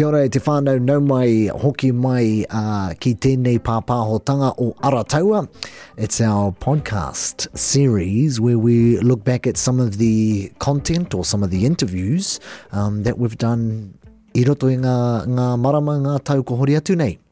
Kia ora e te whānau, nau mai, hoki mai uh, ki tēnei pāpāhotanga o Arataua. It's our podcast series where we look back at some of the content or some of the interviews um, that we've done i roto i ngā, ngā marama, ngā tau ko hori atu nei.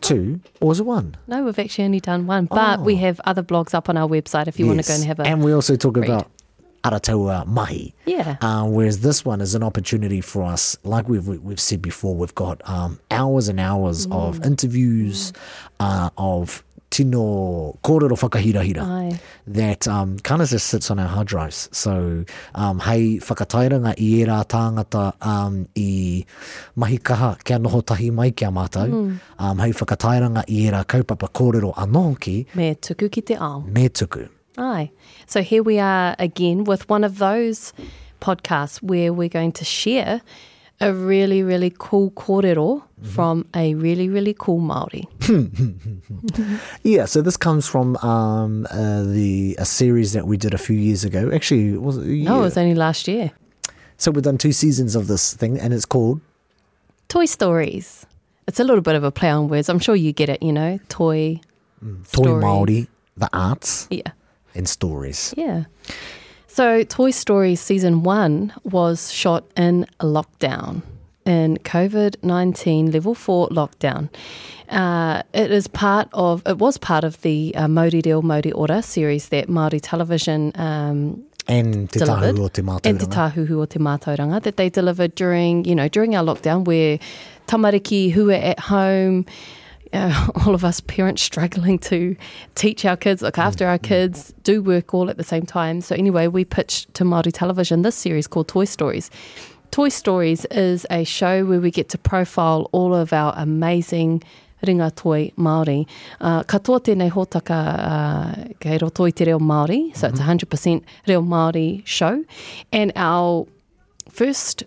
Two or is it one? No, we've actually only done one, but oh. we have other blogs up on our website if you yes. want to go and have a. And we also talk read. about Arataua Mahi. Yeah. Uh, whereas this one is an opportunity for us, like we've we've said before, we've got um, hours and hours mm. of interviews, mm. uh, of tino kōrero whakahirahira Ai. that um, kind of just sits on our hard drives. So, um, hei whakatairanga i ērā tāngata um, i mahi kaha kia noho tahi mai ki a mātou, mm. um, hei whakatairanga i ērā kaupapa kōrero anō hoki. Me tuku ki te ao. Me tuku. Aye. So here we are again with one of those podcasts where we're going to share a really, really cool korero mm-hmm. from a really, really cool Maori. yeah, so this comes from um, uh, the a series that we did a few years ago. Actually, was it no, it was only last year. So we've done two seasons of this thing, and it's called Toy Stories. It's a little bit of a play on words. I'm sure you get it. You know, toy, mm, toy Maori, the arts. Yeah and stories. Yeah. So, Toy Story season one was shot in lockdown, in COVID 19 level four lockdown. Uh, it is part of, it was part of the uh, Modi Deal, Modi Order series that Māori television um, and Te delivered, Tahu o Te Mātauranga. And Te Tahu o that they delivered during, you know, during our lockdown where tamariki who were at home, uh, all of us parents struggling to teach our kids, look after our mm-hmm. kids, do work all at the same time. So anyway, we pitched to Māori Television this series called Toy Stories. Toy Stories is a show where we get to profile all of our amazing ringa toi Māori. Uh, katoa tēnei hōtaka uh, kei roto i te reo Māori, so mm-hmm. it's 100% reo Māori show. And our first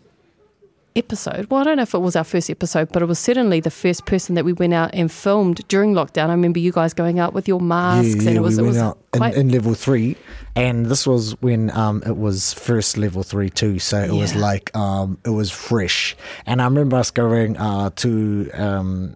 episode. Well, I don't know if it was our first episode, but it was certainly the first person that we went out and filmed during lockdown. I remember you guys going out with your masks, yeah, yeah, and it was we it was out quite... in, in, level three, and this was when um, it was first level three too. So it yeah. was like um, it was fresh, and I remember us going uh, to um,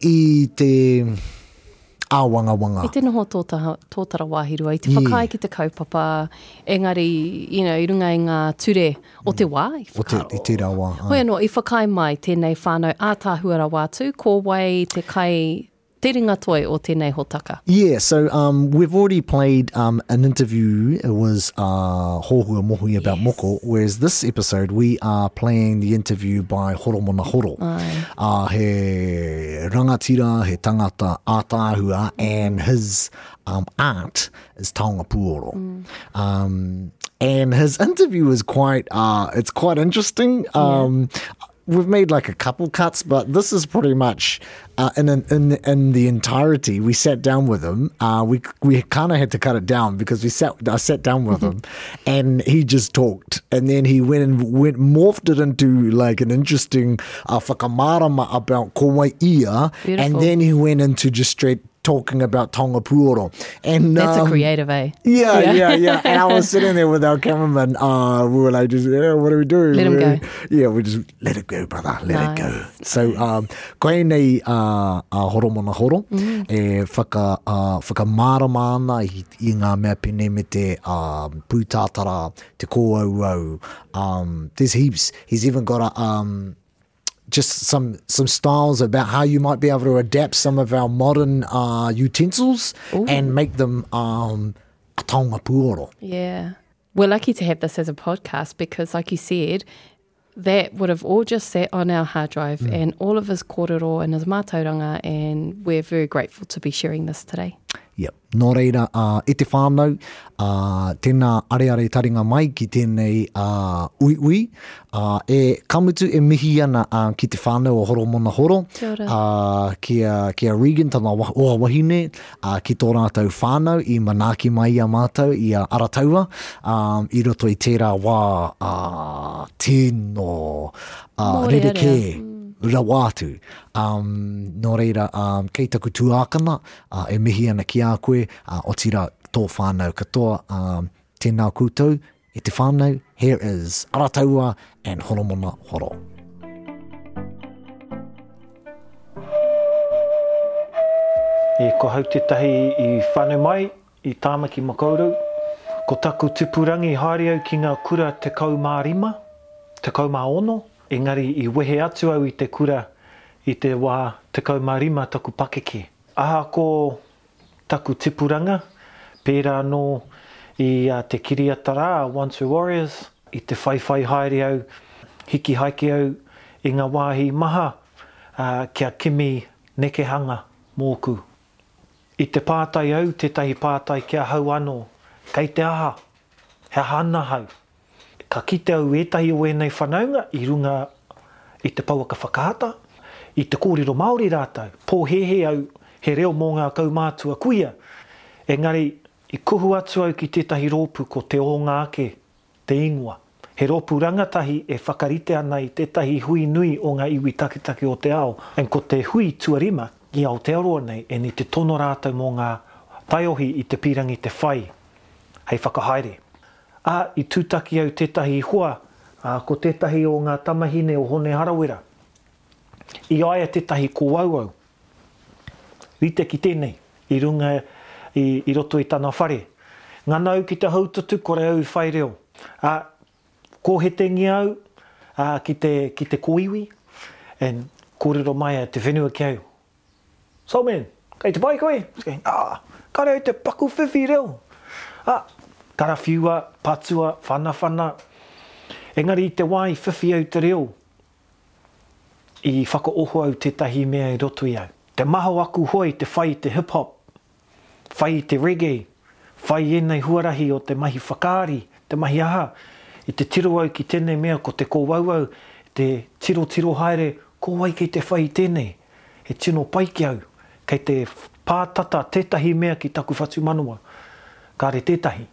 I te āwangawanga. I te noho tōtara wāhirua, i te whakaae ki te kaupapa, engari, you know, i runga i ngā ture o te wā, i whakaaro. O te, i tērā wā. Hoi anō, i whakaae mai tēnei whānau ātaahua rawa atu, ko wai te kai, te ringatoi o tēnei hōtaka? Yeah, so um, we've already played um, an interview, it was uh, Hōhua Mohi about yes. moko, whereas this episode we are playing the interview by Horomona Horo. Ai. Uh, he rangatira, he tangata ātāhua, and his um, aunt is Taonga Puoro. Mm. Um, and his interview is quite, uh, it's quite interesting. Um, yeah we've made like a couple cuts, but this is pretty much uh, in, in, in the entirety. We sat down with him. Uh, we we kind of had to cut it down because we sat I sat down with him, and he just talked, and then he went and went morphed it into like an interesting a whakamārama about ko wai ia, Beautiful. and then he went into just straight talking about Tonga Puoro. And That's um, a creative, eh? Yeah, yeah, yeah, yeah. And I was sitting there with our cameraman. Uh, we were like, just, yeah, what do we do? Let him go. Yeah, we just let it go, brother. Let nice. it go. So, um, koe nei uh, a Horomona Horo, mm. e whaka, uh, whakamārama ana i, i ngā mea pene me te uh, pūtātara, te kōauau. Um, there's heaps, He's even got a... Um, just some some styles about how you might be able to adapt some of our modern uh, utensils Ooh. and make them um, a taonga puoro. Yeah. We're lucky to have this as a podcast because, like you said, that would have all just sat on our hard drive mm. and all of his kōrero and his mātauranga, and we're very grateful to be sharing this today. Yep. Nō reira, i te whānau, tēnā areare taringa mai ki tēnei uiui, ka mutu e mihi ana ki te whānau o Horomona Horo, ki a Regan tana wahine, ki tō rātou whānau i manaaki mai i a mātou i a Arataua i roto i tērā wā tino rerekē rawa atu. Nō reira, kei taku tuākana, Ā, e mihi ana ki a koe, ā, otirā, tō whānau katoa, ā, tēnā koutou, e te whānau, here is, ara taua, and horomona horo. E, ko hau tētahi i whanu mai, I Tāmaki Makaurau, ko taku tipu rangi haere au ki ngā kura tekau mā rima, tekau mā ono, engari i wehe atu au i te kura i te wā tekau mā rima taku pakeke. Ahako taku tipuranga, pērā anō i a Te Kiriata rā, Once Were Warriors, i te whaiwhai haere au, hiki haeke au i ngā wāhi maha kia kimi nekehanga mōku. I te pātai au tētahi pātai ki ahau anō, Kei te aha? He aha ana ahau? Ka kite au ētahi o ēnei whanaunga i runga i te pouaka whakaata, i te kōrero Māori rātou. Pōhēhē au he reo mō ngā kaumātua kuia, engari i kuhu atu au ki tētahi rōpū ko Te Ōnga Ake Te ingoa. He rōpū rangatahi e whakarite ana i tētahi hui nui o ngā iwi taketake o te ao, ā, ko te hui tuarima i Aotearoa nei e nui te tono rātou mō ngā taiohi i te pīrangi te whai hei whakahaere. Ā, i tūtaki au tētahi hoa, ā, ko tētahi o ngā tamahine o Hone Harawira. I aia tētahi kōauau, Rite ki tēnei, i runga i roto i tana whare. Ngana au ki te haututu kore au i whai reo. Ā, kōhetengia au ki te kōiwi and kōrero mai a te whenua ki a au, Soul man, kei te pai koe? He's going, Aa, kare au te paku whiwhi reo. Ā, karawhiua, patua, whanawhana. Engari i te wā i whiwhi au te reo, I whakaoho au tetahi mea i roto i au. Te maho aku hoa i te whai i te hip hop, whai i te reggae, whai i enei huarahi o te mahi whakaari, te mahi aha, i te tiro au ki tenei mea ko te kowauau te tiro tiro haere ko wai kei te whai i tenei, he tino pai ki au, kei te pātata tetahi mea ki taku whatumanawa, kare tetahi.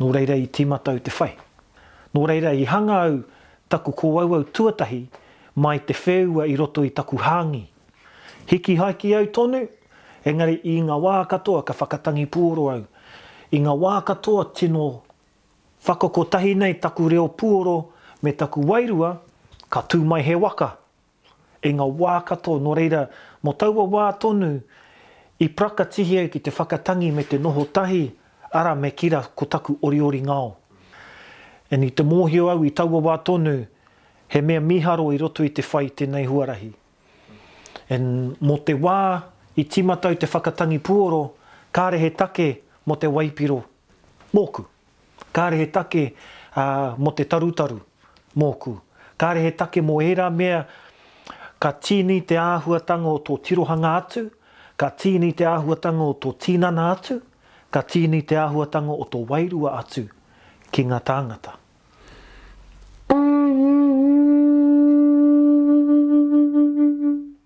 Nō reira i tīmata au te whai. Nō reira i hanga au taku kōauau tuatahi mai te wheua i roto i taku hāngī. Hiki haiki au tonu, engari i nga wā katoa ka whakatangi puoro au. I nga wā katoa tino whakakotahi nei taku reo puoro me taku wairua, ka tū mai he waka. I nga wā katoa, nō reira, mō taua wā tonu, i prakatihia ki te whakatangi me te noho tahi, ara me kira ko taku oriori ngao. And i te mōhio au i taua wā tonu, he mea miharo i roto i te whai i tenei huarahi. And mō te wā i timata au te whakatangi puoro, kāre he take mō te waipiro, mōku. Kāre he take mō te tarutaru, mōku. Kāre he take mō ērā mea ka tīni te āhuatanga o tō tirohanga atu, ka tīni te āhuatanga o tō tīnana atu, ka tīni te āhuatanga o tō wairua atu ki ngā tāngata. Thank you.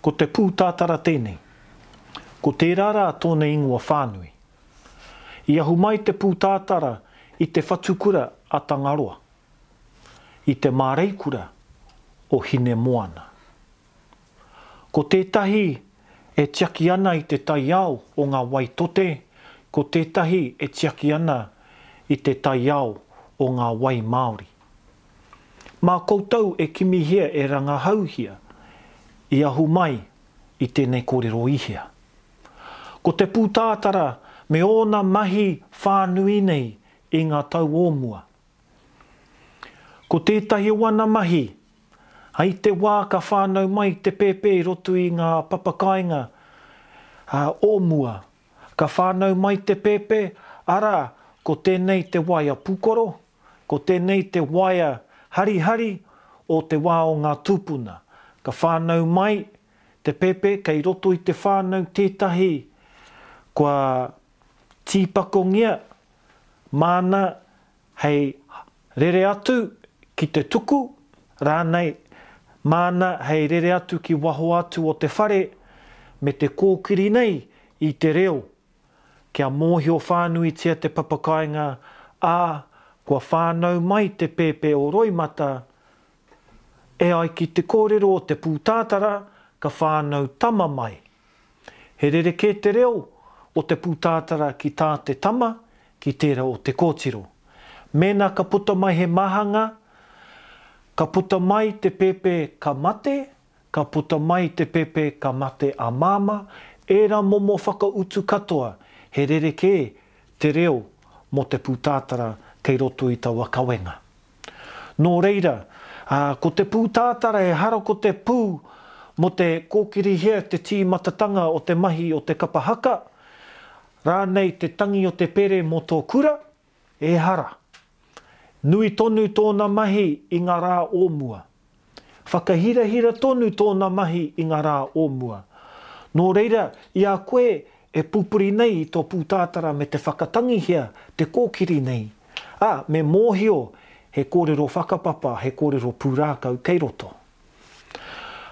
Ko te pūtātara tēnei. Ko tērā rā tōna ingoa whānui. I ahu mai te pūtātara i te whatukura a Tangaroa, i te māreikura o Hinemoana. Ko tētahi e tiaki ana i te taiao o ngā wai tote, ko tētahi e tiaki ana i te taiao o ngā wai māori. Mā koutou e kimihia e rangahauhia i ahu mai i tēnei kōrero i hea. Ko te pūtātara me ōna mahi whānui nei i ngā tau o mua. Ko tētahi o ana mahi I te wā ka whānau mai te pēpē i roto i ngā papakāinga o mua, ka whānau mai te pēpē, arā, ko tēnei te waea pūkoro, ko tēnei te waea harihari o te wā o ngā tūpuna. Ka whānau mai te pēpē, kei roto i te whānau tētahi kua tīpakongia māna hei rere atu ki te tuku rānei, māna hei rere atu ki waho atu o te whare me te kōkiri nei i te reo, kia mōhio whānuitia te papakāinga, ā, kua whānau mai te pēpē o roimata, e ai ki te kōrero o te pūtātara, ka whānau tama mai. He rerekē te reo o te pūtātara ki tā te tama, ki tērā o te kōtiro. Mēnā ka puta mai he māhanga, ka puta mai te pēpē ka mate, ka puta mai te pēpē ka mate a māmā, ērā momo whakautu katoa, he rerekē te reo mō te pūtātara kei roto i taua kawenga. Nō reira, ā, ko te pūtātara ehara ko te pū mō te kōkirihia te tīmatatanga o te mahi o te kapa haka, rānei te tangi o te pere mō tō kura, ehara. Nui tonu tōna mahi i ngā rā o mua. Whakahirahira tonu tōna mahi i ngā rā o mua. Nō reira, i a koe e pupuri nei i tō pūtātara me te whakatangihia te kōkiri nei, ā, me mōhio he kōrero whakapapa, he kōrero pūrākau kei roto.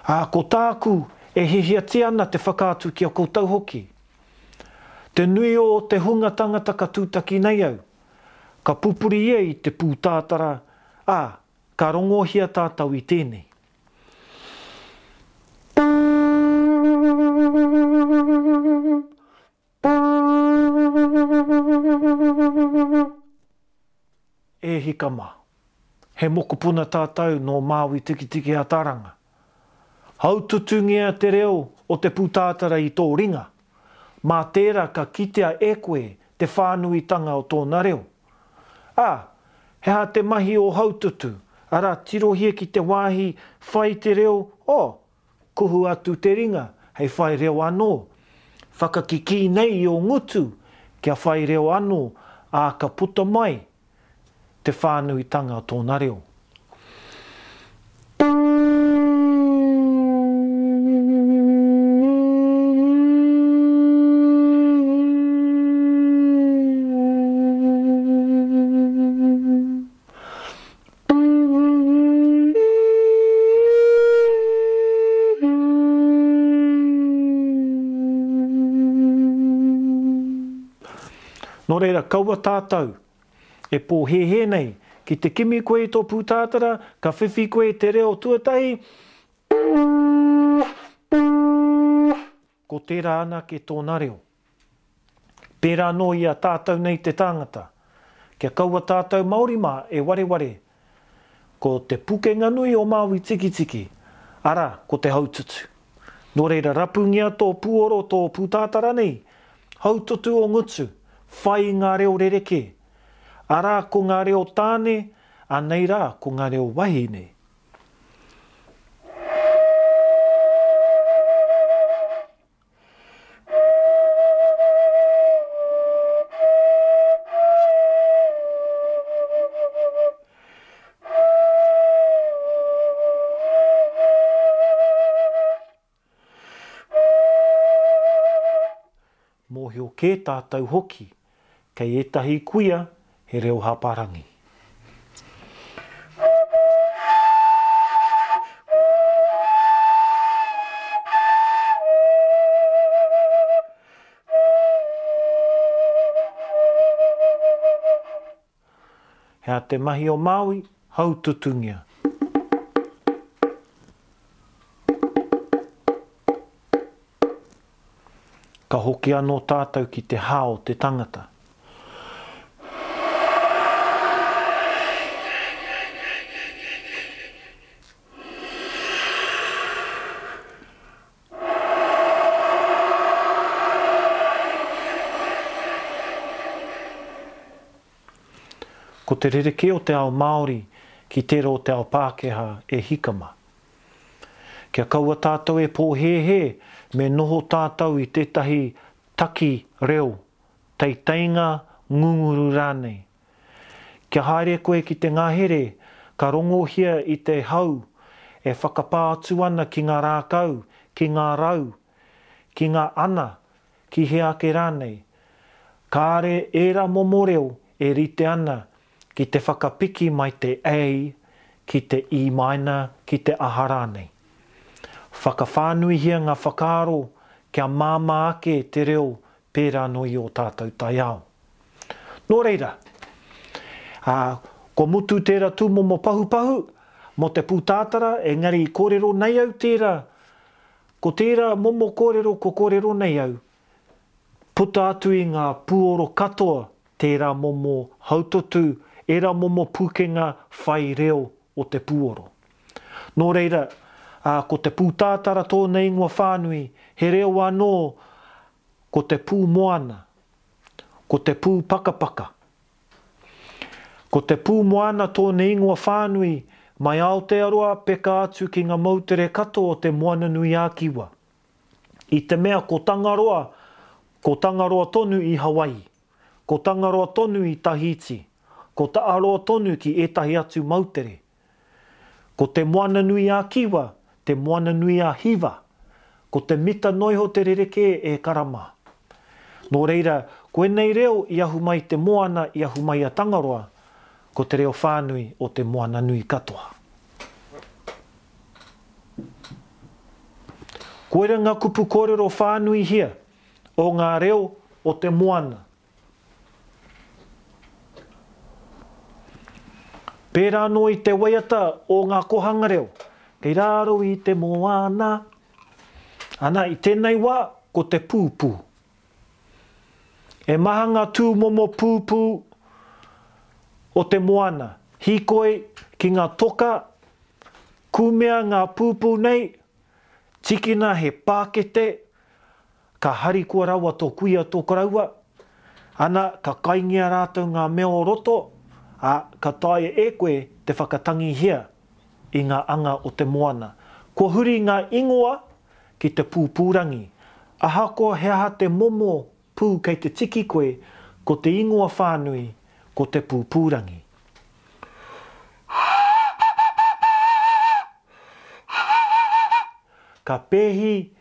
Ā, ko tāku, e hihiatia ana te whakaatu ki a koutou hoki. Te nui o te hunga tangata ka tūtaki nei au, ka pupuri ia i te pūtātara, ā, Ka rongohia tātou i tēnei. E hika mā. He mokopuna tātou nō Māui Tikitiki-a-Taranga. Haututungia te reo o te pūtātara i tō ringa, mā tērā ka kitea e koe te whānuitanga o tōna reo. Ā, he aha te mahi o haututu, arā tirohia ki te wāhi whai te reo, oh, kuhu atu te ringa hei whai reo anō, whakakikī nei i ō ngutu kia whai reo anō, ā, ka puta mai, te whānuitanga tōna reo. Nō reira, kaua tātou e pōhēhē nei, ki te kimi koe i tō pūtātara, ka whiwhi koe i te reo tuatahi, Pooh! Pooh! ko tērā anake tōna reo. Pērā anō i a tātou nei te tāngata, kia kaua tātou Māori mā e wareware Ko te pukenganui o Māui Tikitiki, arā, ko te haututu. Nō reira, rapungia tō puoro, tō pūtātara nei, haututu o ngutu, whai i ngā reo rerekē, arā, ko ngā reo tāne, anei rā, ko ngā reo wahine. Mōhio kē tātou hoki Kei ētahi kuia he reo hāpārangi. Hea te mahi o Maui, haututungia. Ka hoki anō tātou ki te hā o te tangata. Ko te rerekē o te ao Māori ki tērā o te ao Pākehā e hikama. Kia kaua tātou e pōhēhē me noho tātou i tētahi taki reo, teiteinga, ngunguru rānei. Kia haere koe ki te ngahere ka rongohia i te hau e whakapā atu ana ki ngā rākau, ki ngā rau, ki ngā ana, ki hea ake rānei. Kāre ērā momo reo e rite ana ki te whakapiki mai te A ki te E minor ki te aha rānei. Whakawhānuihia ngā whakaaro kia māmā ake te reo pērā anō i ō tātou taiao. Nō reira, ā, kua mutu tērā tūmomo pahupahu mō te pūtātara, engari i kōrero nei au tērā, ko tērā momo kōrero kua kōrero nei au, puta atu i ngā pūoro katoa tērā momo hautotu, ērā momo pūkenga whai reo o te pūoro. Nō reira, ā, ko te pūtātara tōna ingoa whānui, he reo anō ko te pūmoana, ko te pūpakapaka. Ko te pūmoana tōna ingoa whānui, mai Aotearoa peka atu ki ngā moutere katoa o te Moana-nui-ā-Kiwa. I te mea ko Tangaroa, ko Tangaroa tonu i Hawaii, ko Tangaroa tonu i Tahiti, ko Taaroa tonu ki ētahi atu moutere. Ko Te Moana-nui-a-Kiwa, Te Moana-nui-a-Hiwa, ko te mita noa iho te rerekē e Karama. Nō reira, ko ēnei reo i ahu mai i te moana i ahu mai i a Tangaroa, ko te reo whānui o Te Moananui katoa. Koira ngā kupu kōrero whānuihia o ngā reo o te moana. Pērā anō i te waiata o ngā kōhanga reo kei rāro i te moana. Ana, i tēnei wā, ko te pūpū. He maha ngā tūmomo pūpū o te moana. Hīkoi ki ngā toka, kumea ngā pūpū nei, tīkina he pākete, Ka harikoa rawa tō kuia tō koroua, ana, ka kaingia rātou ngā mea o roto, ā, ka taea e koe te whakatangihia i ngā anga o te moana. Kua huri ngā ingoa ki te pūpūrangi. Ahakoa he aha te momo pū kei te tiki koe, ko te ingoa whānui ko te pūpūrangi. Ka pēhi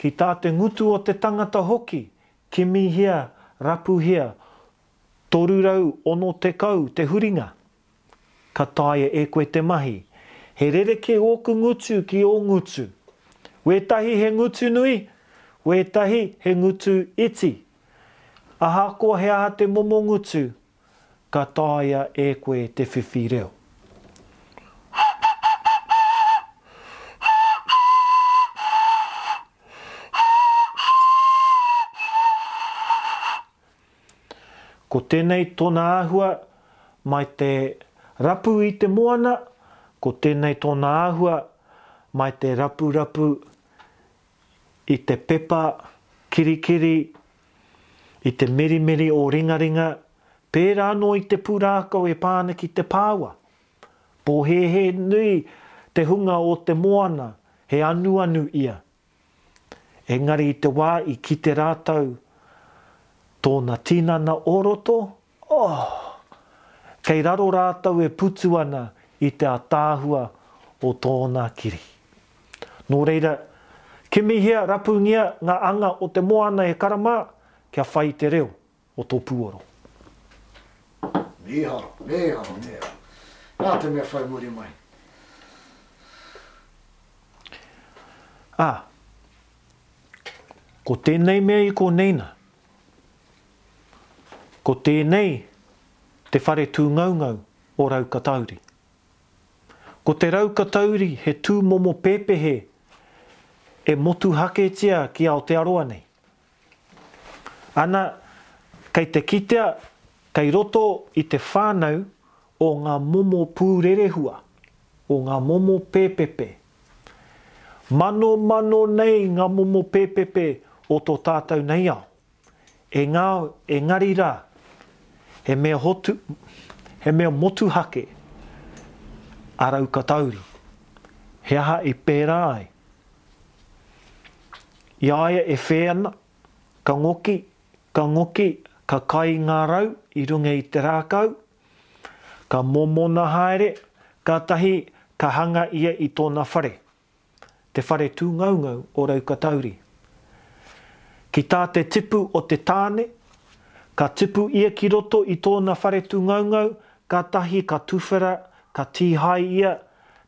Ki tā te ngutu o te tangata hoki, kimihia, rapuhia, 360 te huringa, ka taea e koe te mahi. He rerekē ōku ngutu ki ō ngutu. Wētahi he ngutu nui, wētahi he ngutu iti. Ahakoa he aha te momo ngutu, ka taea e koe te whiwhi reo. Ko tenei tona ahua mai te rapu i te moana, ko tenei tona ahua mai te rapurapu i te pepa kirikiri i te merimeri o Ringaringa pērā anō i te pūrākau e pā ana ki te pāua. Pōhēhē nui te hunga o te moana, he anuanu ia. Engari i te wā i kite rātou tōna tinana o roto, Oh! Kei raro rātou e putu ana i te ataahua o tōna kiri. Nō reira, kimihia rapungia ngā anga o te moana e Karama kia whai te reo o tō puoro. Mīharo, mīharo tērā. Nā te mea whai muri mai. Ah! Ko tēnei mea i konei na, Ko tēnei te whare tūngaungau o Raukatauri. Ko te Raukatauri he tūmomo pepehe e motuhaketia ki Aotearoa nei. Ana, kei te kitea kei roto i te whānau o ngā momo pūrerehua, o ngā momo pēpepe, Manomano nei nga momo pepepe o to tatou nei ao. Engao, engari ra, he mea hotu, he mea motuhake a Raukatauru. He aha i pera ai? I a ia e whe ana, ka ngoki, ka ngoki, ka kai nga rau i runga i te rakau, Ka mōmona haere, kātahi ka hanga ia i tōna whare, te whare tūngaungau o Raukatauri. Ki tā te tipu o te tāne, ka tipu ia ki roto i tōna whare tūngaungau, kātahi ka tuwhera, ka tīhae ia,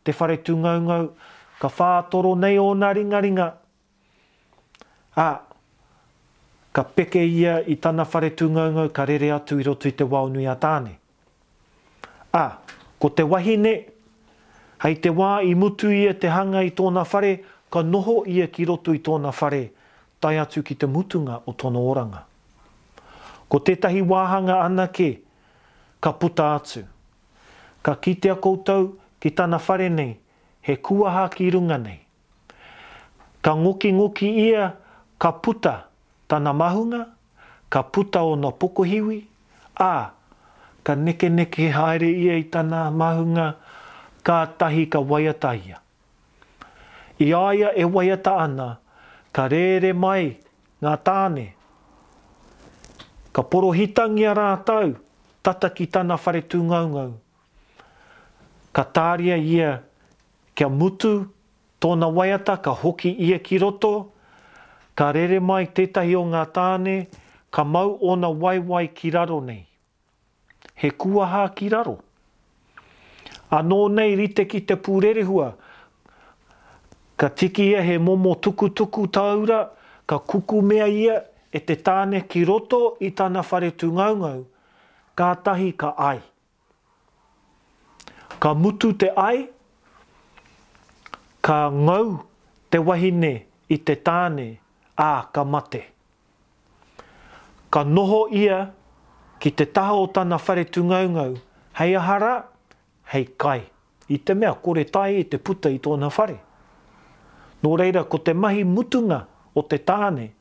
te whare tūngaungau, ka whātoro nei ōna ringaringa, Ā, ka peke ia i tana whare tūngaungau ka rere atu i roto i te waonui a Tāne. Ā, ko te wahine, hei te wā i mutu ia te hanga i tōna whare, ka noho ia ki roto i tōna whare tae atu ki te mutunga o tōna oranga. Ko tētahi wāhanga anake ka puta atu. Ka kitea koutou ki tana whare nei he kuaha ki runga nei. Ka ngokingoki ia ka puta tana mahunga, ka puta ona pokohiwi, ā, ka nekeneke haere ia i tana mahunga kātahi ka waiata ia. I a ia e waiata ana ka rēre mai ngā tāne. Ka porohitangia rātou tata ki tana whare tūngaungau Ka tāria ia kia mutu tōna waiata ka hoki ia ki roto, ka rere mai tētahi o ngā tāne ka mau ōna waewae ki raro nei. He kuaha ki raro. Anō nei rite ki te pūrerehua, ka tiki ia he momo tukutuku tāura, ka kukumea ia e te tāne ki roto i tana whare tūngaungau, kātahi ka ai. Ka mutu te ai, ka ngau te wahine i te tāne, ā, ka mate. Ka noho ia ki te taha o tana whare tūngaungau, hei aha rā? Hei kai. I te mea kore tae e te puta i tōna whare. Nō reira, ko te mahi mutunga o te tāne,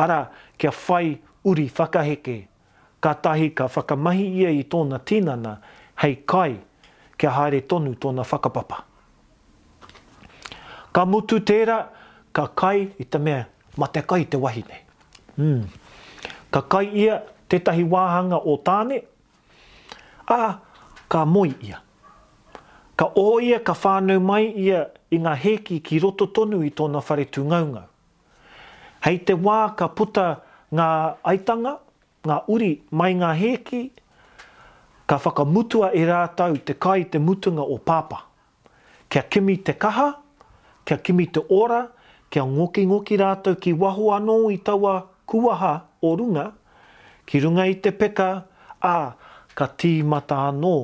arā, kia whai uri whakaheke kātahi ka whakamahi ia i tōna tinana hei kai kia haere tonu tōna whakapapa. Ka mutu tērā, ka kai i te mea matekai te wahine. Umm. Ka kai ia tētahi wāhanga o Tāne, ā, ka moe ia. Ka oho ia ka whānau mai ia i ngā hēki ki roto tonu i tōna whare tūngaungau. Hei te wā ka puta ngā aitanga, ngā uri mai ngā hēki, ka whakamutua e rātou te kai te mutunga o Pāpā. Kia kimi te kaha, kia kimi te ora, kia ngokingoki rātou ki waho anō i taua kuwaha o runga, ki runga i te peka, ā, ka tīmata anō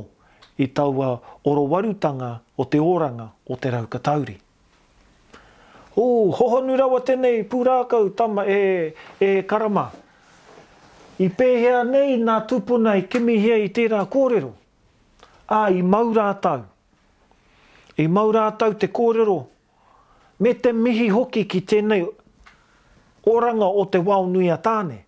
i taua orowarutanga o te oranga o Te Raukatauri. Ooh, hohonu rawa tenei purākau tama e e Karama. I pēhea nei nā tupuna i kimihia i tērā kōrero? Ā, i mau rātau. I mau rātau te kōrero me te mihi hoki ki tēnei oranga o te wao nui a Tāne.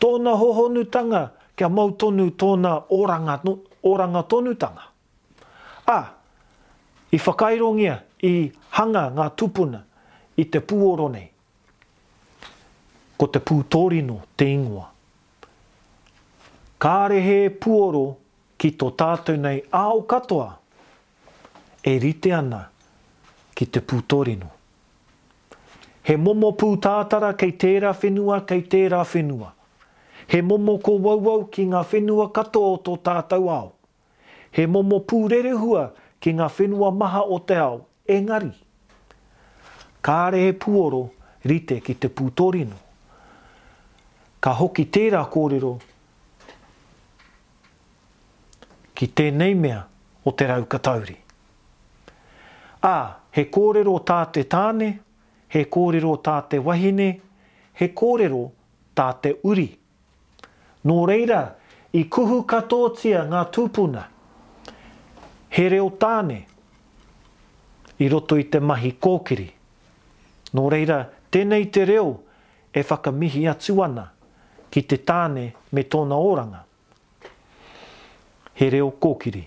Tōna hohonutanga kia mau tonu tōna oranga oranga tonutanga. Ā, i whakairongia, i hanga ngā tūpuna i te pūoro nei. Ko te pūtōrino te ingoa. Kāre he pūoro ki tō tātou nei ao katoa e rite ana ki te pūtōrino. He momo pūtātara kei tērā whenua, kei tērā whenua. He momo kōwauwau ki ngā whenua katoa o tō tātou ao. He momo pūrerehua ki ngā whenua maha o te ao, engari, kāre he puoro rite ki te pūtōrino. Ka hoki tērā kōrero ki tēnei mea o te rau katauri. Ā, he kōrero tā te tāne, he kōrero tā te wahine, he kōrero tā te uri Nō reira, i kuhu katoatia ngā tūpuna, he reo tāne, i roto i te mahi kōkiri. Nō reira, tēnei te reo e whakamihi atu ana ki te tāne me tōna oranga, he reo kōkiri.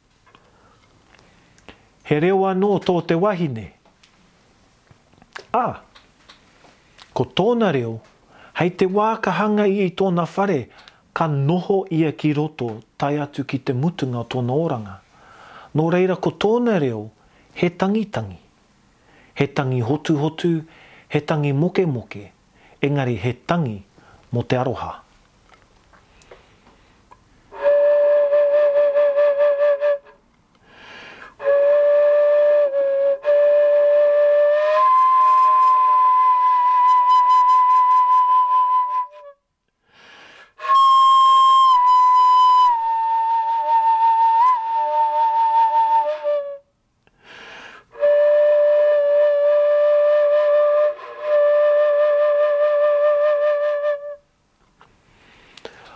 He reo anō tō te wahine, ā, ko tōna reo, hei te wā ka hanga ia i tōna whare, ka noho ia ki roto tae atu ki te mutunga o tōna oranga. Nō reira ko tōna reo he tangitangi, he tangi hotuhotu, he tangi mokemoke, engari he tangi mō te aroha.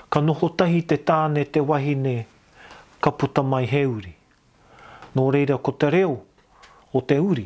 Ka noho tahi te tāne te wahine ka puta mai he uri. Nō reira ko te reo o te uri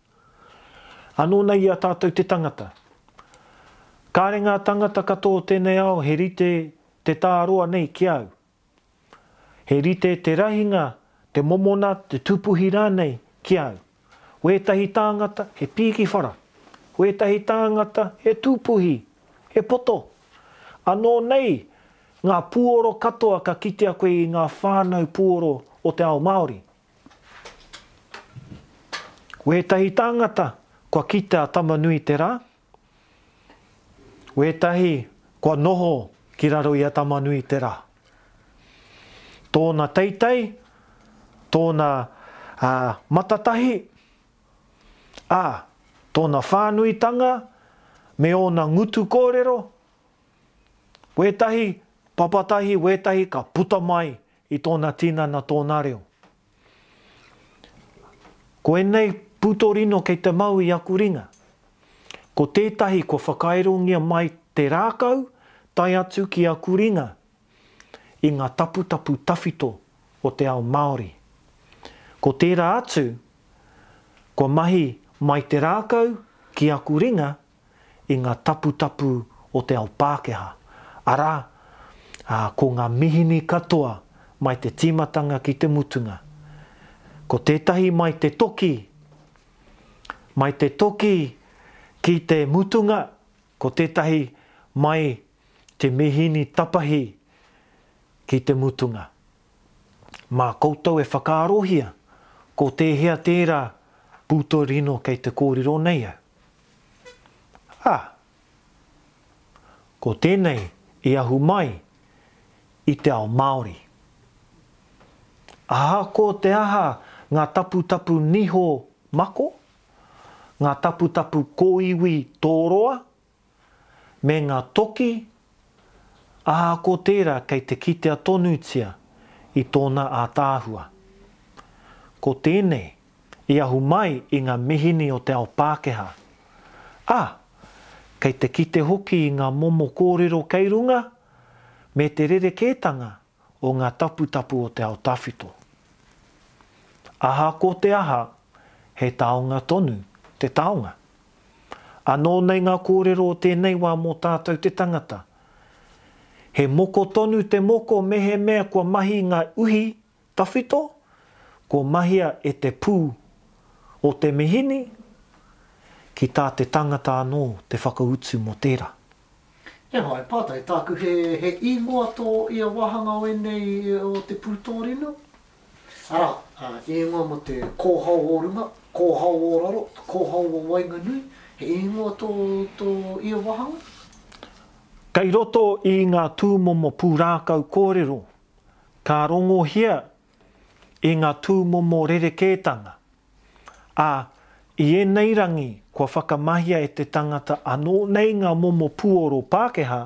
Anō nei i a tātou te tangata. Kāre ngā tāngata katoa o tēnei ao he rite te tāroa nei ki au. He rite te rahinga, te momona, te tūpuhi rānei ki au. Wētahi tāngata he pīki whara. Wētahi tāngata he tūpuhi, he poto. Anō nei ngā pūoro katoa ka kitea koe i ngā whānau pūoro o te ao Māori. Wētahi tāngata kua kite a Tama-nui-te-rā, wētahi kua noho ki raro i a Tama-nui-te-rā. Tōna teitei, tōna matatahi, ā, tōna whānuitanga me ōna ngutu kōrero, wētahi papatahi, wētahi ka puta mai I tōna tinana tōna reo. Ko ēnei pūtorino kei te mau i aku ringa, ko tētahi kua whakaerongia mai te rākau tae atu ki aku ringa i ngā taputapu tawhito o te ao Māori. Ko tērā atu, kua mahi mai te rākau ki aku ringa i ngā taputapu o te ao Pākehā, arā, ā, ko ngā mihini katoa mai te tīmatanga ki te mutunga. Ko tētahi mai te toki, mai te toki ki te mutunga, ko tētahi mai te mihini tapahi ki te mutunga. Mā koutou e whakaarohia ko tēhea tērā pūtorino kei te kōrero nei au. Ā, ko tēnei i ahu mai i te ao Māori. Ahakoa te aha ngā taputapu niho mako, ngā taputapu kōiwi tōroa, me ngā toki, ā, ko tērā kei te kitea tonutia i tōna ātaahua. Ko tēnei i ahu mai i ngā mihini o te ao Pākehā, ā, kei te kite hoki i ngā momo kōrero kei runga me te rerekētanga o ngā taputapu o te ao tawhito. Aha ko te aha, he taonga tonu te taonga. Anō nei ngā kōrero o tēnei wā mō tātou te tangata. He moko tonu te moko mehemea kua mahi ngā uhi tawhito, kua mahia e te pū o te mihini, ki tā te tangata anō te whakautu mō tērā. He haere pātai tāku, he īngoa tō ia wāhanga o ēnei o te pūtōrino? Arā, īngoa mō te kōhao o runga, kōhao o raro, kōhao o waenganui, he īngoa tō ia wāhanga? Kei roto i ngā tūmomo pūrākau kōrero, ka rongohia i ngā tūmomo rerekētanga, Ā, i ēnei rangi kua whakamahia e te tangata anō nei ngā momo puoro Pākehā,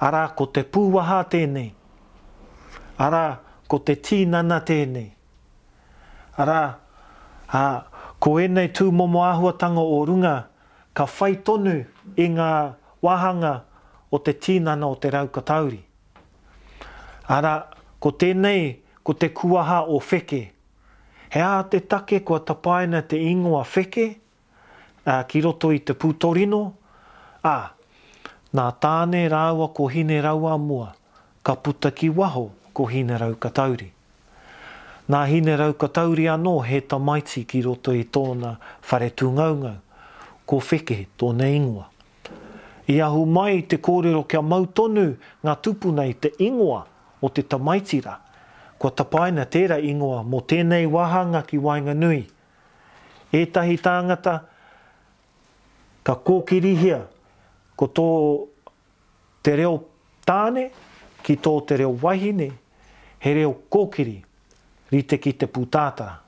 arā ko te pūwahā tēnei, arā ko te tīnana tēnei, arā, ā, ko ēnei tūmomo āhuatanga o runga ka whai tonu i ngā wāhanga o te tīnana o te raukatauri. Arā, ko tēnei ko te kuaha o wheke, He aha te take kua tapaina te ingoa wheke, ā, ki roto i te pūtorino? Ā, nā Tāne rāua ko Hinerauamua ka puta ki waho ko Hineraukatauri. Nā Hineraukatauri anō he tamaiti ki roto i tōna whare tūngaungau, ko Wheke tōna ingoa. I ahu mai te kōrero kia mau tonu ngā tūpuna i te ingoa o te tamaiti rā. Kua tapaina tērā ingoa mō tēnei wāhanga ki waenganui. Ētahi tāngata ka kōkirihia ko tō te reo tāne ki tō te reo wahine he reo kōkiri rite ki te pūtātara.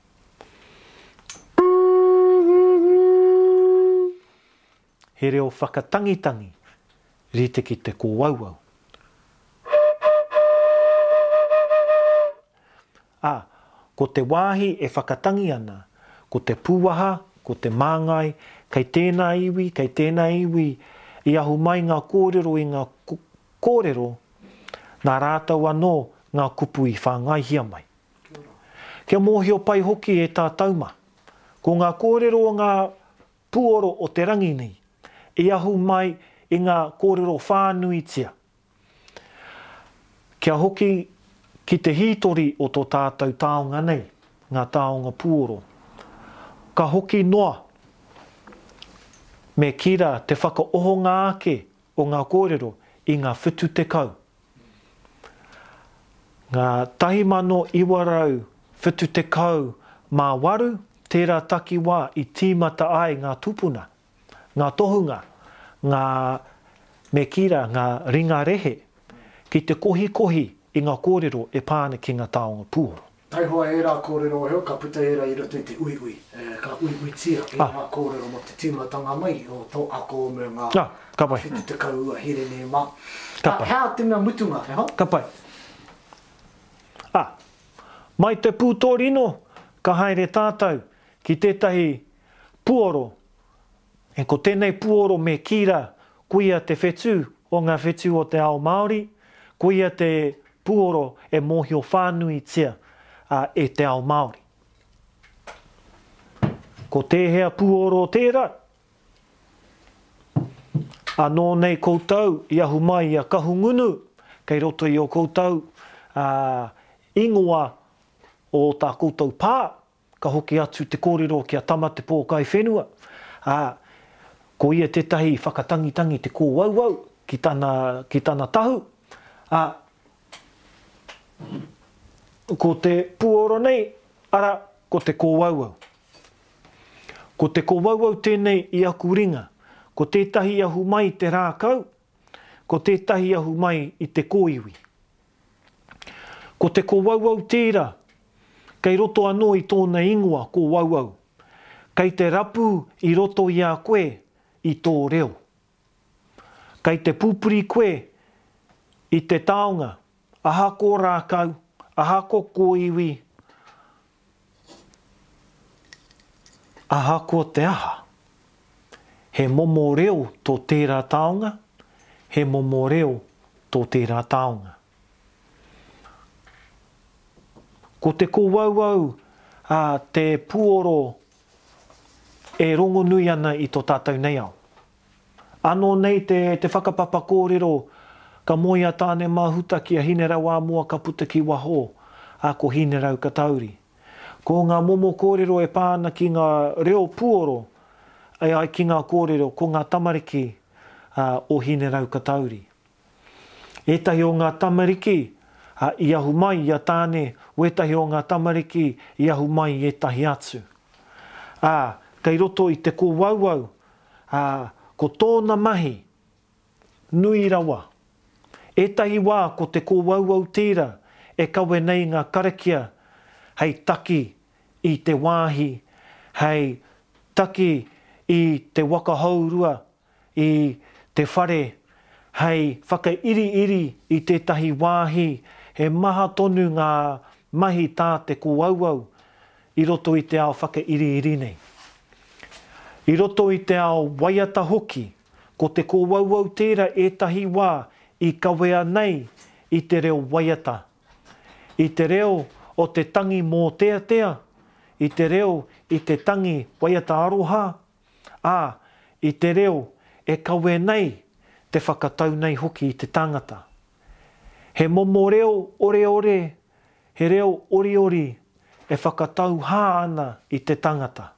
He reo whakatangitangi rite ki te kōauau. Ā, ko te wāhi e whakatangi ana, ko te pūwaha, ko te māngai, kei tēnā iwi, kei tēnā iwi i ahu mai ngā kōrero i ngā kōrero, nā rātou anō ngā kupu i whāngaihia mai. Kia mōhio pai hoki e tātou mā, ko ngā kōrero o ngā. Puoro o te rangi nei, i ahu mai i ngā kōrero whānuitia, kia hoki ki te hītori o tō tātou taonga nei, ngā taonga puoro. Ka hoki noa, me kīra te whakaohonga ake o ngā kōrero i ngā 70 Ngā 1978 tērā takiwā i tīmata ai ngā tupuna, ngā tohunga, ngā me kī rā ngā ringa rehe ki te kohikohi i ngā kōrero e pā ana ki ngā taonga puoro. Taihoa ērā kōrero reo ka puta ērā i roto i te uiui, ka uiuitia e ngā kōrero mō te tīmatanga mai o tō ako me ngā 70 ua here nei mā. He aha te mea mutunga, he aha? Ka pai. A. Mai te pūtōrino ka haere tātau ki tētahi puoro E ko tenei puoro me Kira kuia te whetu o nga whetu o te ao Maori, kuia te puoro e mohio whanuitia e te ao Maori. Ko tehea puoro tera? Ano nei koutou i ahu mai i a Kahungunu kei roto i o koutou ingoa o ta koutou pa, ka hoki atu te kōrero ki a Tama te pōkai whenua, ā, ko ia tētahi i whakatangitangi te kōwauwau ki tana, ki tana tahu, ā, ko te puoro nei, arā, ko te kōwauwau. Ko te kōwauwau tēnei i aku ringa, ko tētahi i ahu mai i te rākau, ko tētahi i ahu mai i te kōiwi. Ko te kowauau tēra, kei roto anō i tōna ingoa kowauau, kei te rapu i roto i a koe i tō reo. Kei te pupuri koe i te taonga, aha ko rākau, aha ko kōiwi, Ahakoa te aha, he momo reo tō tērā taonga, he momo reo tō tērā taonga. Ko te kōauau a te puoro e rongonui ana i tō tātou nei ao. Anō nei te te whakapapa kōrero ka moe a Tāne-mahuta ki a Hinerau-ā-moa ka puta ki waho a ko Hinerau-katauri. Ko ngā momo kōrero e pā ana ki ngā reo puoro e ai ki ngā kōrero ko ngā tamariki o Hinerau-katauri. Ētahi o ngā tamariki, ā, i ahu mai i a Tāne wētahi o ngā tamariki i ahu mai i ētahi atu. Ā, kei roto i te kōauau, ā, ko tōna mahi, nui rawa. Ētahi wā ko te kōauau tira e kawe nei ngā karakia hei taki i te wāhi, hei taki i te waka hourua i te whare hei whakairiiri i tētahi wāhi he maha tonu ngā mahi tā te kōauau i roto i te ao whakairiiri nei. I roto i te ao waiata hoki, ko te kōauau tērā ētahi wā i kawea nei i te reo waiata, i te reo o te tangi mōteatea, i te reo i te tangi waiata aroha, ā, i te reo e kawe nei te whakatau nei hoki i te tangata. He momo reo oreore, he reo oriori e whakatauhā ana i te tangata.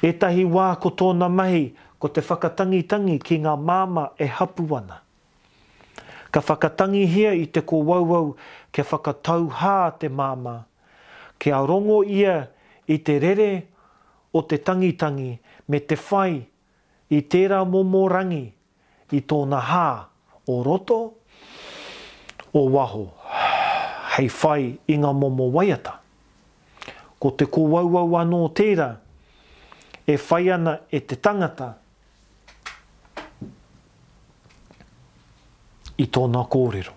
Ētahi wā ko tōna mahi ko te whakatangitangi ki ngā māmā e hapū ana. Ka whakatangihia i te kōauau kia whakatauhā te māmā, kia rongo ia i te rere o te tangitangi me te whai i tērā momo rangi i tōna hā o roto, o waho, hei whai i ngā momo waiata. Ko te kōauau anō tērā e whai ana e te tangata i tōna kōrero.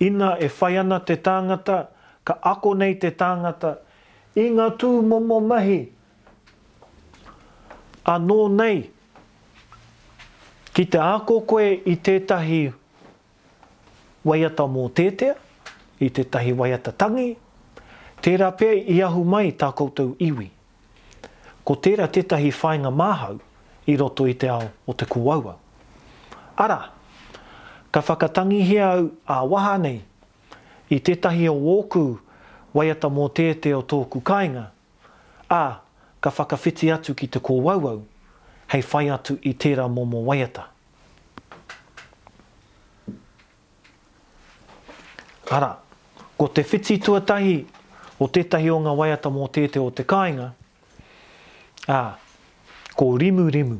Ina e whai ana te tāngata, ka ako nei te tāngata i ngā tūmomo mahi anō nei. Ki te ako koe i tētahi waiata mōtetea, i tētahi waiata tangi, tērā pea i ahu mai tā koutou iwi. Ko tērā tētahi whāinga māhau i roto i te ao o te kōauau. Arā, ka whakatangihia au ā-waha nei i tētahi o ōku waiata mōteete o tōku kāinga, ā, ka whakawhiti atu ki te kōauau hei whai atu i tērā momo waiata. Arā, ko te whiti tuatahi o tētahi o ngā waiata mōteete o te kāinga, ā, ko Rimurimu,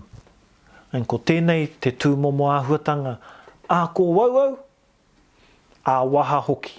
and ko tēnei te tūmomo āhuatanga ā-kōwauau, ā-waha hoki.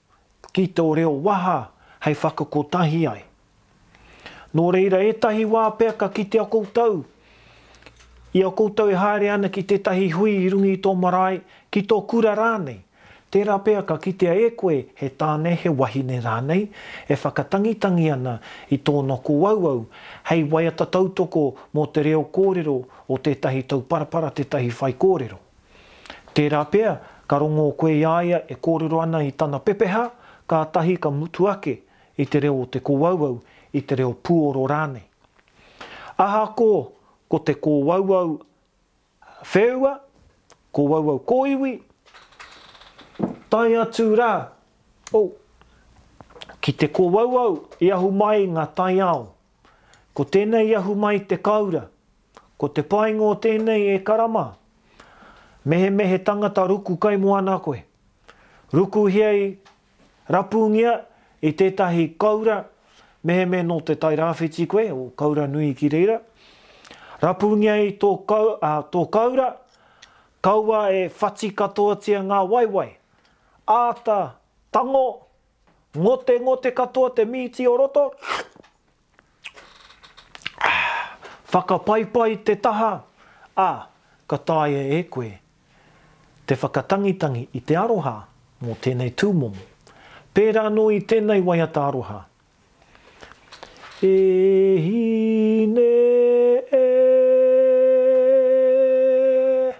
ki tō reo waha hei whakakotahi ai. Nō reira ētahi wā pea ka kitea koutou, i a koutou e haere ana ki tētahi hui i runga i tō marae, ki tō kura rānei, tērā pea ka kitea e koe he tāne, he wahine rānei e whakatangitangi ana i tōna kōauau hei waiata tautoko mō te reo kōrero o tētahi tauparapara, tētahi whaikōrero. Tērā pea, ka rongō koe i a ia e kōrero ana i tana pepeha, kātahi ka mutu ake i te reo o te kōauau, i te reo puoro rānei. Ahako ko te kōauau wheua, kōauau kōiwi, tae atu rā, oh, ki te kōauau i ahu mai ngā taiao, ko tēnei i ahu mai te kāura, Ko te painga o tēnei e Karama, mehemea he tangata ruku kaimoana koe, rukuhia i, rapungia i tētahi koura, mehemea nō Te Tairāwhiti koe, o Koura nui ki reira, rapungia i tō, ā, tō koura, kaua e whati katoatia ngā waewae. Āta, tango, ngotengote katoa te mīti o roto, Whakapaipai te taha, ā, ka taea e koe te whakatangitangi i te aroha mō tēnei tūmomo, pērā anō i tēnei waiata aroha, E hine e!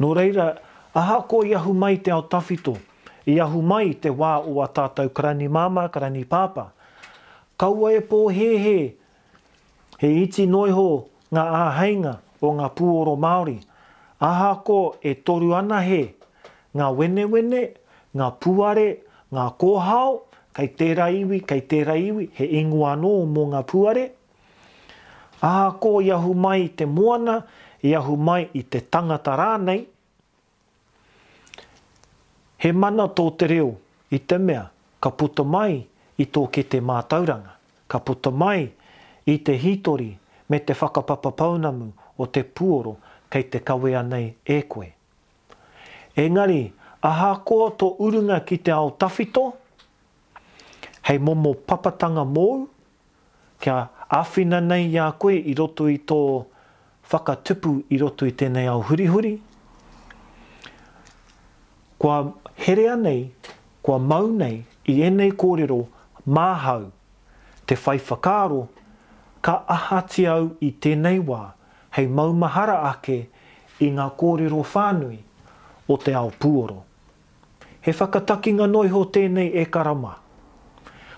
Nō reira, ahakoa i ahu mai te ao tawhito, i ahu mai te wā o ā tātou karani māmā, karani pāpā, kaua e pōhēhē he iti noa iho ngā āheinga o ngā pūoro Māori, ahakoa e toru ana hē ngā wenewene, ngā pūare, ngā kōhao, kei tērā iwi, kei tērā iwi, he ingoa anō mō ngā pūare, Ahakoa i ahu mai i te moana, i ahu mai i te tangata rānei, he mana tō te reo i te mea ka puta mai i tō kete mātauranga, ka puta mai i te hītori me te whakapapa pounamu o te puoro kei te kawea nei e koe. Engari, ahakoa tō urunga ki te ao tawhito, hei momo papatanga mōu, kia āwhina nei i a koe i roto i tō whakatupu i roto i tēnei ao hurihuri, kua herea nei, kua mau nei i ēnei kōrero māhau te whai whakaaro ka ahatia au i tēnei wā hei maumahara ake i ngā kōrero whānui o te ao pūoro. He whakatakinga noa iho tēnei e Karama.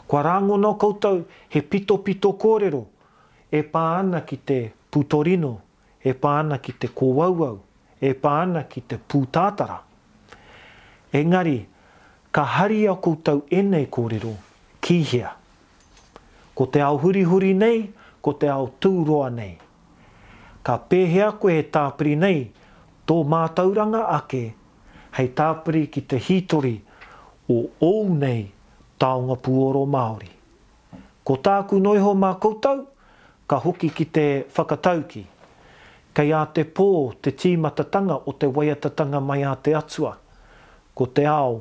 Kua rāngona koutou he pitopito kōrero e pā ana ki te putorino, e pā ana ki te kōauau, e pā ana ki te pūtātara. Engari, ka haria koutou ēnei kōrero ki hea? Ko te ao hurihuri nei, ko te ao tūroa nei. Ka pēhea koe e tāpiri nei tō mātauranga ake hei tāpiri ki te hītori o ōu nei taonga puoro Māori? Ko tāku noa iho mā koutou ka hoki ki te whakatauki, kei a te pō te tīmatatanga o te waiatatanga mai a te Atua, ko te ao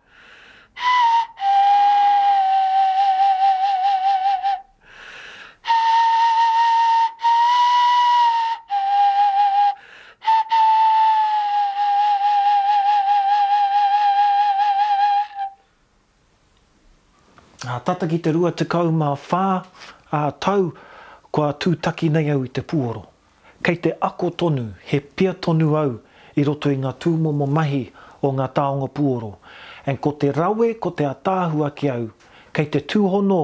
Tata ki te rua tekau mā whā tau kua tūtaki nei au i te puoro. Kei te ako tonu he pia tonu au i roto i ngā tūmomo mahi o ngā taonga puoro, and ko te rawe ko te ataahua ki au, kei te tūhono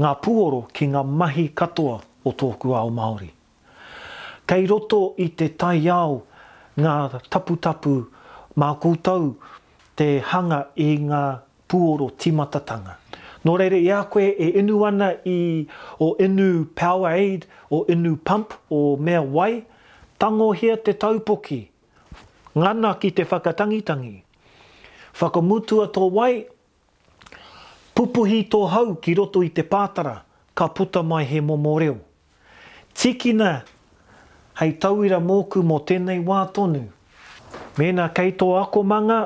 ngā puoro ki ngā mahi katoa o tōku ao Māori. Kei roto i te taiao ngā taputapu mā koutou te hanga i ngā puoro timatatanga. No reira i a koe e inu ana i o inu Powerade, o inu pump, o mea wai, tangohia te taupoki, ngana ki te whakatangitangi. Whakamutua to wai, pupuhi to hau ki roto i te patara, ka puta mai he momo reo. Tīkina hei tauira mōku mō tēnei wā tonu. Mēnā kei tō akomanga,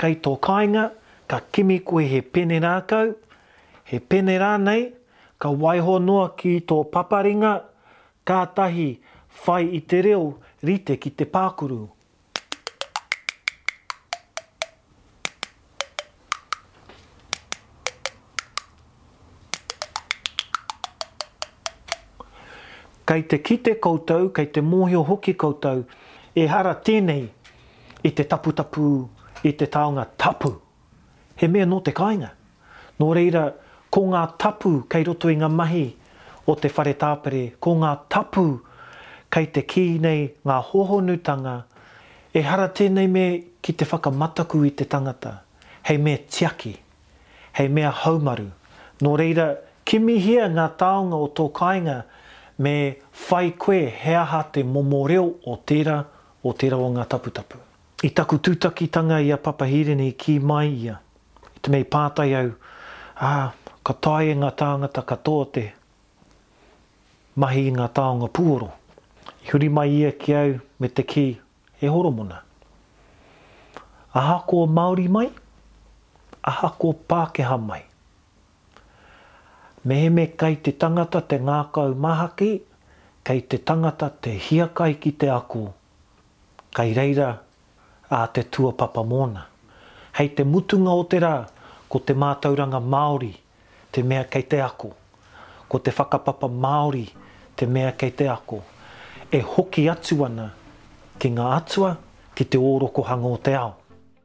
kei tō kāinga, ka kimi koe he pene rākau, he pene rānei, ka waiho noa ki tō paparinga, kātahi whai i te reo rite ki te pākuru. Kei te kite koutou, kei te mōhio hoki koutou, ehara tēnei i te taputapu, i te taonga tapu He mea nō te kāinga. Nō reira, ko ngā tapu kei roto i ngā mahi o te whare tāpere, ko ngā tapu kei te kī nei ngā hōhonutanga, ehara tēnei mea ki te whakamataku i te tangata, hei mea tiaki, hei mea haumaru. Nō reira, kimihia ngā taonga o tō kāinga me whai koe he aha te momo reo o tērā, o tērā o ngā taputapu. I taku tūtakitanga i a Papa Hīrini i kī mai ia, i te mea i pātai au, ā, ka taea e ngā tāngata katoa te mahi i ngā taonga puoro. I huri mai ia ki au me te kī, E Horomona, ahakoa Māori mai, ahakoa Pākehā mai, mehemē kei te tangata te ngākau māhaki, kei te tangata te hiakai ki te ako Kai reira a te tuapapa mōna. Hei te mutunga o te rā, ko te mātauranga Māori te mea kei te ako, ko te whakapapa Māori te mea kei te ako, e hoki atu ana ki ngā atua, ki te ōrokohanga o te ao.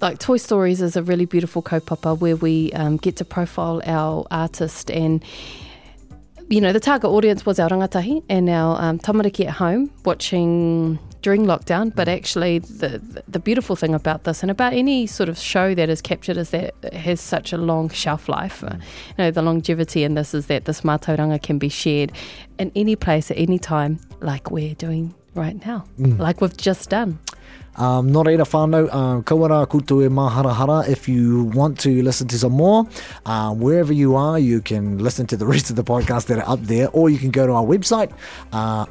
like Toy Stories is a really beautiful kaupapa where we um, get to profile our artist and you know the target audience was our rangatahi and our um, tamariki at home watching during lockdown but hmm. actually the the beautiful thing about this and about any sort of show that is captured is that it has such a long shelf life mm. you know the longevity in this is that this mātauranga can be shared in any place at any time like we're doing right now, mm. like we've just done. Um, no reira uh, whānau, kawara kutu e maharahara. If you want to listen to some more, uh, wherever you are, you can listen to the rest of the podcasts that are up there, or you can go to our website, uh,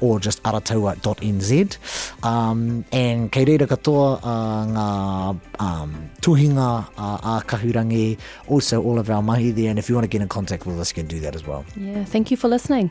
or just Aratoa.nz. Um, and kei reira katoa uh, ngā um, tuhinga uh, a kahurangi, also all of our mahi there. And if you want to get in contact with us, you can do that as well. Yeah, thank you for listening.